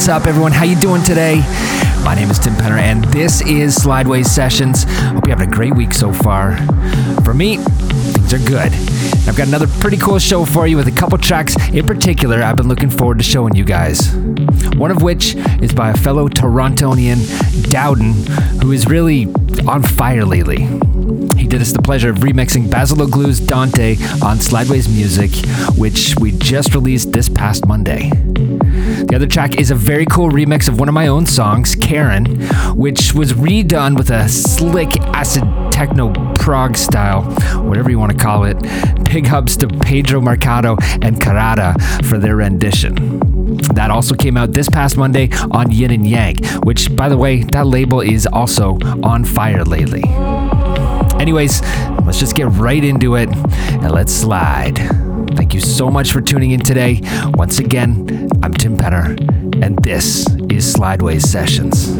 What's up, everyone? How you doing today? My name is Tim Penner, and this is Slideways Sessions. Hope you're having a great week so far. For me, things are good. I've got another pretty cool show for you with a couple tracks in particular I've been looking forward to showing you guys. One of which is by a fellow Torontonian, Dowden, who is really on fire lately. He did us the pleasure of remixing Basil O'Glue's Dante on Slideways Music, which we just released this past Monday. The other track is a very cool remix of one of my own songs, Karen, which was redone with a slick acid techno prog style, whatever you want to call it. Big ups to Pedro Mercado and Carrara for their rendition. That also came out this past Monday on Yin and Yang, which, by the way, that label is also on fire lately. Anyways, let's just get right into it and let's slide. Thank you so much for tuning in today. Once again, I'm Tim Penner, and this is Slideways Sessions.